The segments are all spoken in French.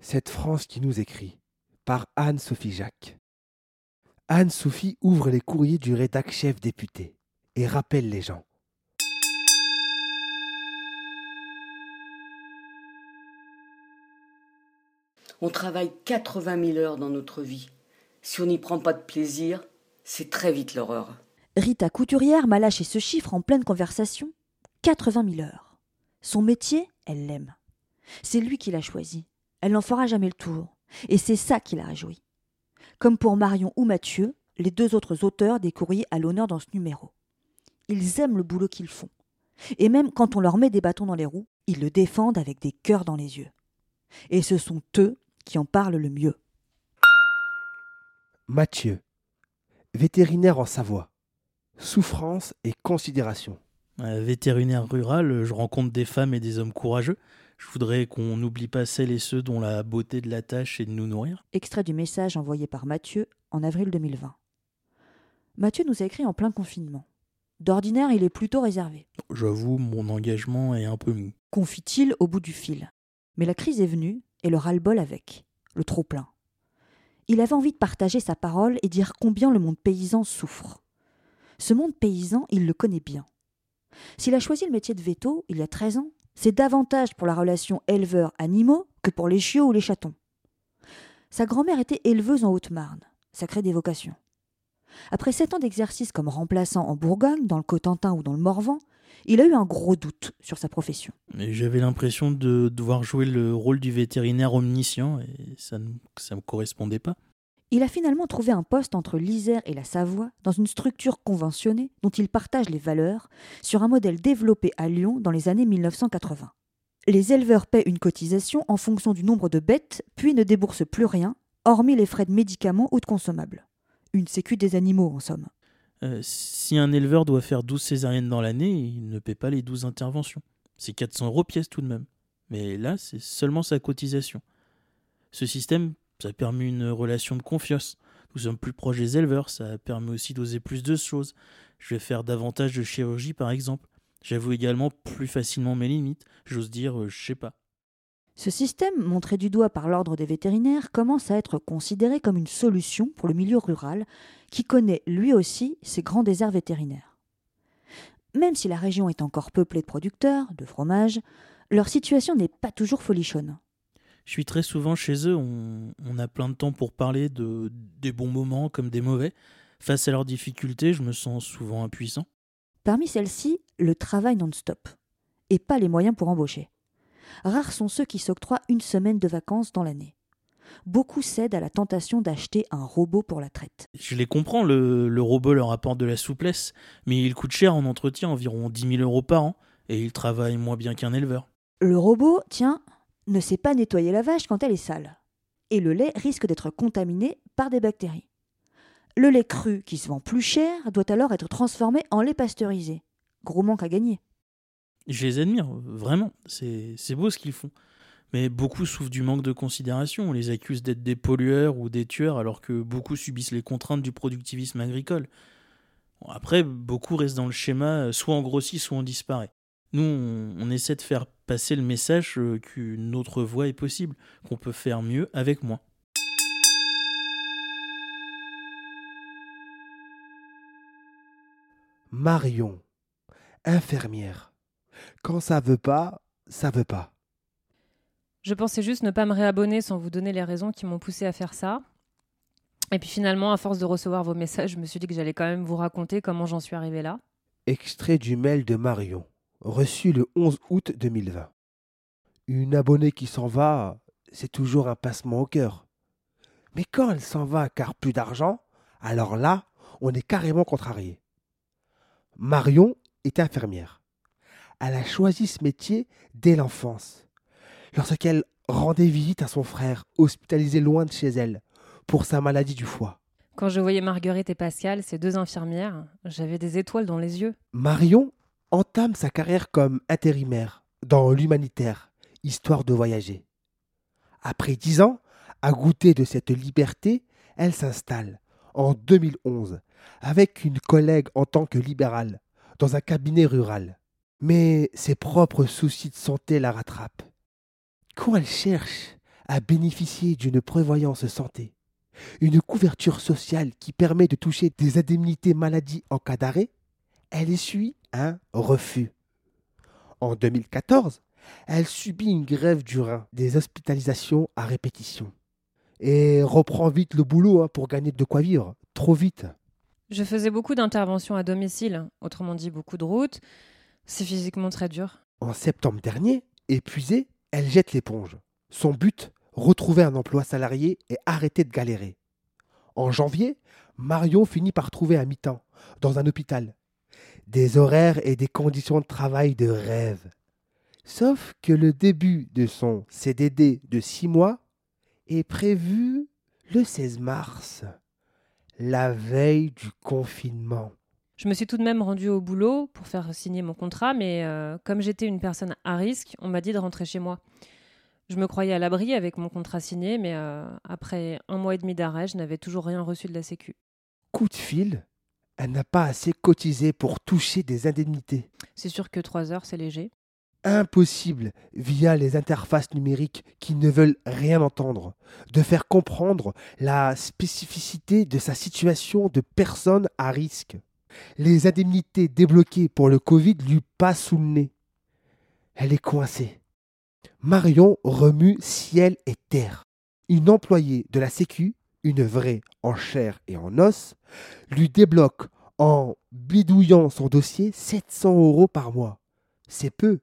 Cette France qui nous écrit par Anne-Sophie Jacques. Anne-Sophie ouvre les courriers du rédac chef député et rappelle les gens. On travaille 80 000 heures dans notre vie. Si on n'y prend pas de plaisir, c'est très vite l'horreur. Rita Couturière m'a lâché ce chiffre en pleine conversation. 80 000 heures. Son métier, elle l'aime. C'est lui qui l'a choisi. Elle n'en fera jamais le tour. Et c'est ça qui la réjouit. Comme pour Marion ou Mathieu, les deux autres auteurs des courriers à l'honneur dans ce numéro. Ils aiment le boulot qu'ils font. Et même quand on leur met des bâtons dans les roues, ils le défendent avec des cœurs dans les yeux. Et ce sont eux qui en parlent le mieux. Mathieu, vétérinaire en Savoie. Souffrance et considération. Euh, vétérinaire rural, je rencontre des femmes et des hommes courageux. Je voudrais qu'on n'oublie pas celles et ceux dont la beauté de la tâche est de nous nourrir. Extrait du message envoyé par Mathieu en avril 2020. Mathieu nous a écrit en plein confinement. D'ordinaire, il est plutôt réservé. J'avoue, mon engagement est un peu mou. Confie-t-il au bout du fil. Mais la crise est venue et le ras-le-bol avec, le trop-plein. Il avait envie de partager sa parole et dire combien le monde paysan souffre. Ce monde paysan, il le connaît bien. S'il a choisi le métier de veto il y a 13 ans, c'est davantage pour la relation éleveur-animaux que pour les chiots ou les chatons. Sa grand-mère était éleveuse en Haute-Marne, sacrée dévocation. Après sept ans d'exercice comme remplaçant en Bourgogne, dans le Cotentin ou dans le Morvan, il a eu un gros doute sur sa profession. J'avais l'impression de devoir jouer le rôle du vétérinaire omniscient et ça ne ça me correspondait pas. Il a finalement trouvé un poste entre l'Isère et la Savoie dans une structure conventionnée dont il partage les valeurs sur un modèle développé à Lyon dans les années 1980. Les éleveurs paient une cotisation en fonction du nombre de bêtes, puis ne déboursent plus rien, hormis les frais de médicaments ou de consommables. Une sécu des animaux, en somme. Euh, si un éleveur doit faire 12 césariennes dans l'année, il ne paie pas les 12 interventions. C'est 400 euros pièce tout de même. Mais là, c'est seulement sa cotisation. Ce système ça permet une relation de confiance. Nous sommes plus proches des éleveurs, ça permet aussi d'oser plus de choses. Je vais faire davantage de chirurgie par exemple. J'avoue également plus facilement mes limites. J'ose dire, euh, je sais pas. Ce système, montré du doigt par l'ordre des vétérinaires, commence à être considéré comme une solution pour le milieu rural, qui connaît lui aussi ses grands déserts vétérinaires. Même si la région est encore peuplée de producteurs, de fromages, leur situation n'est pas toujours folichonne. Je suis très souvent chez eux, on, a plein de temps pour parler de, des bons moments comme des mauvais. Face à leurs difficultés, je me sens souvent impuissant. Parmi celles-ci, le travail non-stop, et pas les moyens pour embaucher. Rares sont ceux qui s'octroient une semaine de vacances dans l'année. Beaucoup cèdent à la tentation d'acheter un robot pour la traite. Je les comprends, le, le robot leur apporte de la souplesse, mais il coûte cher en entretien, environ 10 000 euros par an, et il travaille moins bien qu'un éleveur. Le robot, tiens, ne sait pas nettoyer la vache quand elle est sale. Et le lait risque d'être contaminé par des bactéries. Le lait cru, qui se vend plus cher, doit alors être transformé en lait pasteurisé. Gros manque à gagner. Je les admire, vraiment. C'est beau ce qu'ils font. Mais beaucoup souffrent du manque de considération. On les accuse d'être des pollueurs ou des tueurs, alors que beaucoup subissent les contraintes du productivisme agricole. après, beaucoup restent dans le schéma, soit on grossit, soit on disparaît. Nous, on, essaie de faire passer le message euh, qu'une autre voie est possible, qu'on peut faire mieux avec moins. Marion, infirmière. Quand ça veut pas, ça veut pas. Je pensais juste ne pas me réabonner sans vous donner les raisons qui m'ont poussé à faire ça. Et puis finalement, à force de recevoir vos messages, je me suis dit que j'allais quand même vous raconter comment j'en suis arrivée là. Extrait du mail de Marion reçu le 11 août 2020. Une abonnée qui s'en va, c'est toujours un passement au cœur. Mais quand elle s'en va car plus d'argent, alors là, on est carrément contrarié. Marion est infirmière. Elle a choisi ce métier dès l'enfance. Lorsqu'elle rendait visite à son frère, hospitalisé loin de chez elle, pour sa maladie du foie. Quand je voyais Marguerite et Pascal, ces deux infirmières, j'avais des étoiles dans les yeux. Marion entame sa carrière comme intérimaire dans l'humanitaire, histoire de voyager. Après dix ans, à goûter de cette liberté, elle s'installe, en 2011, avec une collègue en tant que libérale, dans un cabinet rural. Mais ses propres soucis de santé la rattrapent. Quand elle cherche à bénéficier d'une prévoyance santé, une couverture sociale qui permet de toucher des indemnités maladie en cas d'arrêt, elle essuie un refus. En 2014, elle subit une grève du rein, des hospitalisations à répétition. Et reprend vite le boulot hein, pour gagner de quoi vivre, trop vite. Je faisais beaucoup d'interventions à domicile, autrement dit beaucoup de routes. C'est physiquement très dur. En septembre dernier, épuisée, elle jette l'éponge. Son but, retrouver un emploi salarié et arrêter de galérer. En janvier, Marion finit par trouver un mi-temps dans un hôpital. Des horaires et des conditions de travail de rêve. Sauf que le début de son CDD de six mois est prévu le 16 mars, la veille du confinement. Je me suis tout de même rendue au boulot pour faire signer mon contrat, mais euh, comme j'étais une personne à risque, on m'a dit de rentrer chez moi. Je me croyais à l'abri avec mon contrat signé, mais euh, après un mois et demi d'arrêt, je n'avais toujours rien reçu de la Sécu. Coup de fil, elle n'a pas assez cotisé pour toucher des indemnités. C'est sûr que trois heures, c'est léger. Impossible, via les interfaces numériques qui ne veulent rien entendre, de faire comprendre la spécificité de sa situation de personne à risque. Les indemnités débloquées pour le Covid lui passent sous le nez. Elle est coincée. Marion remue ciel et terre. Une employée de la Sécu, une vraie en chair et en os, lui débloque en bidouillant son dossier 700 euros par mois. C'est peu,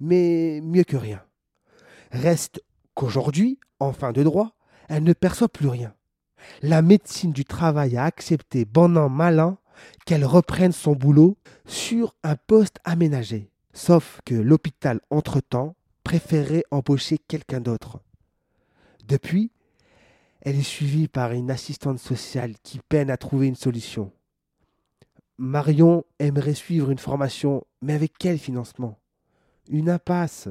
mais mieux que rien. Reste qu'aujourd'hui, en fin de droit, elle ne perçoit plus rien. La médecine du travail a accepté, bon an, malin, qu'elle reprenne son boulot sur un poste aménagé. Sauf que l'hôpital, entre-temps, préférait embaucher quelqu'un d'autre. Depuis, elle est suivie par une assistante sociale qui peine à trouver une solution. Marion aimerait suivre une formation, mais avec quel financement? Une impasse.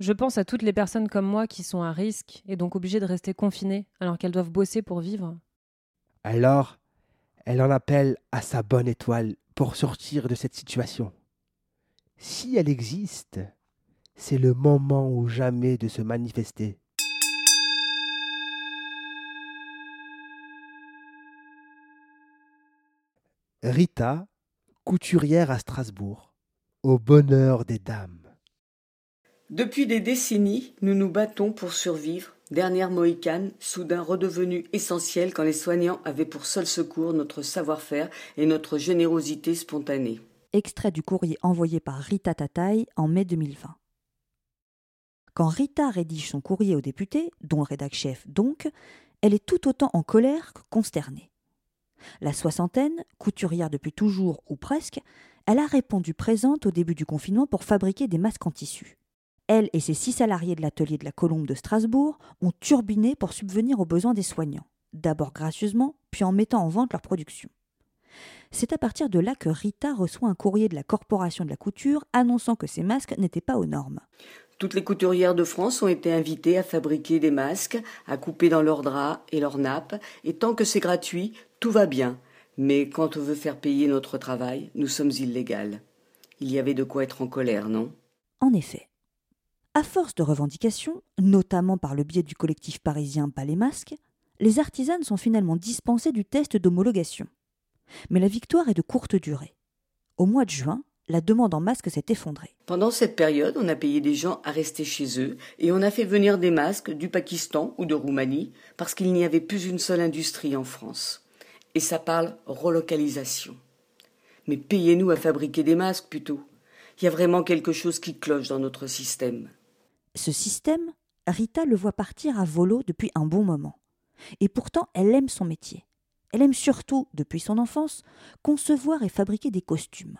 Je pense à toutes les personnes comme moi qui sont à risque et donc obligées de rester confinées alors qu'elles doivent bosser pour vivre. Alors, elle en appelle à sa bonne étoile pour sortir de cette situation. Si elle existe, c'est le moment ou jamais de se manifester. Rita, couturière à Strasbourg, au bonheur des dames. Depuis des décennies, nous nous battons pour survivre, dernière mohicane, soudain redevenue essentielle quand les soignants avaient pour seul secours notre savoir-faire et notre générosité spontanée. Extrait du courrier envoyé par Rita Tataï en mai 2020. Quand Rita rédige son courrier au député, dont le rédac chef donc, elle est tout autant en colère que consternée. La soixantaine, couturière depuis toujours ou presque, elle a répondu présente au début du confinement pour fabriquer des masques en tissu. Elle et ses six salariés de l'atelier de la Colombe de Strasbourg ont turbiné pour subvenir aux besoins des soignants, d'abord gracieusement, puis en mettant en vente leur production. C'est à partir de là que Rita reçoit un courrier de la Corporation de la couture annonçant que ces masques n'étaient pas aux normes. Toutes les couturières de France ont été invitées à fabriquer des masques, à couper dans leurs draps et leurs nappes, et tant que c'est gratuit, tout va bien. Mais quand on veut faire payer notre travail, nous sommes illégales. Il y avait de quoi être en colère, non? En effet. À force de revendications, notamment par le biais du collectif parisien Pas les masques, les artisanes sont finalement dispensées du test d'homologation. Mais la victoire est de courte durée. Au mois de juin, la demande en masques s'est effondrée. Pendant cette période, on a payé des gens à rester chez eux et on a fait venir des masques du Pakistan ou de Roumanie parce qu'il n'y avait plus une seule industrie en France. Et ça parle relocalisation. Mais payez-nous à fabriquer des masques plutôt. Il y a vraiment quelque chose qui cloche dans notre système. Ce système, Rita le voit partir à volo depuis un bon moment. Et pourtant, elle aime son métier. Elle aime surtout, depuis son enfance, concevoir et fabriquer des costumes.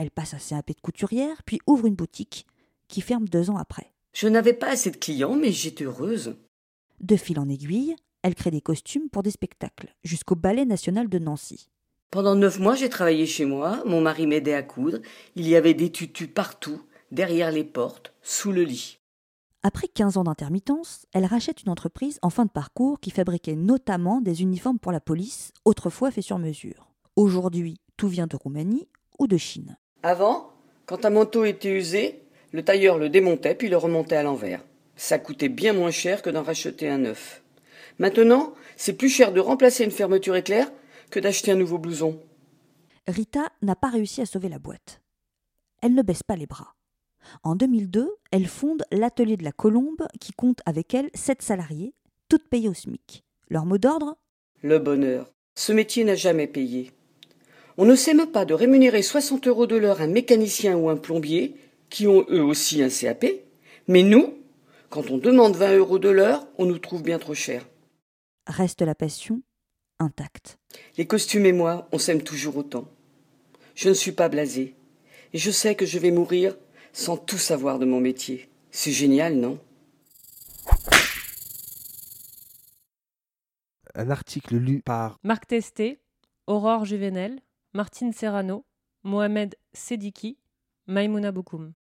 Elle passe à CAP de couturière, puis ouvre une boutique, qui ferme deux ans après. Je n'avais pas assez de clients, mais j'étais heureuse. De fil en aiguille, elle crée des costumes pour des spectacles, jusqu'au Ballet national de Nancy. Pendant neuf mois, j'ai travaillé chez moi, mon mari m'aidait à coudre, il y avait des tutus partout, derrière les portes, sous le lit. Après 15 ans d'intermittence, elle rachète une entreprise en fin de parcours qui fabriquait notamment des uniformes pour la police, autrefois faits sur mesure. Aujourd'hui, tout vient de Roumanie ou de Chine. Avant, quand un manteau était usé, le tailleur le démontait puis le remontait à l'envers. Ça coûtait bien moins cher que d'en racheter un neuf. Maintenant, c'est plus cher de remplacer une fermeture éclair que d'acheter un nouveau blouson. Rita n'a pas réussi à sauver la boîte. Elle ne baisse pas les bras. En 2002, elle fonde l'Atelier de la Colombe qui compte avec elle sept salariés, toutes payées au SMIC. Leur mot d'ordre? Le bonheur. Ce métier n'a jamais payé. On ne s'aime pas de rémunérer 60 euros de l'heure un mécanicien ou un plombier, qui ont eux aussi un CAP, mais nous, quand on demande 20 euros de l'heure, on nous trouve bien trop cher. Reste la passion intacte. Les costumes et moi, on s'aime toujours autant. Je ne suis pas blasé. Et je sais que je vais mourir sans tout savoir de mon métier. C'est génial, non? Un article lu par Marc Testé, Aurore Juvenel, Martine Serrano, Mohamed Sediki, Maimouna Boukoum.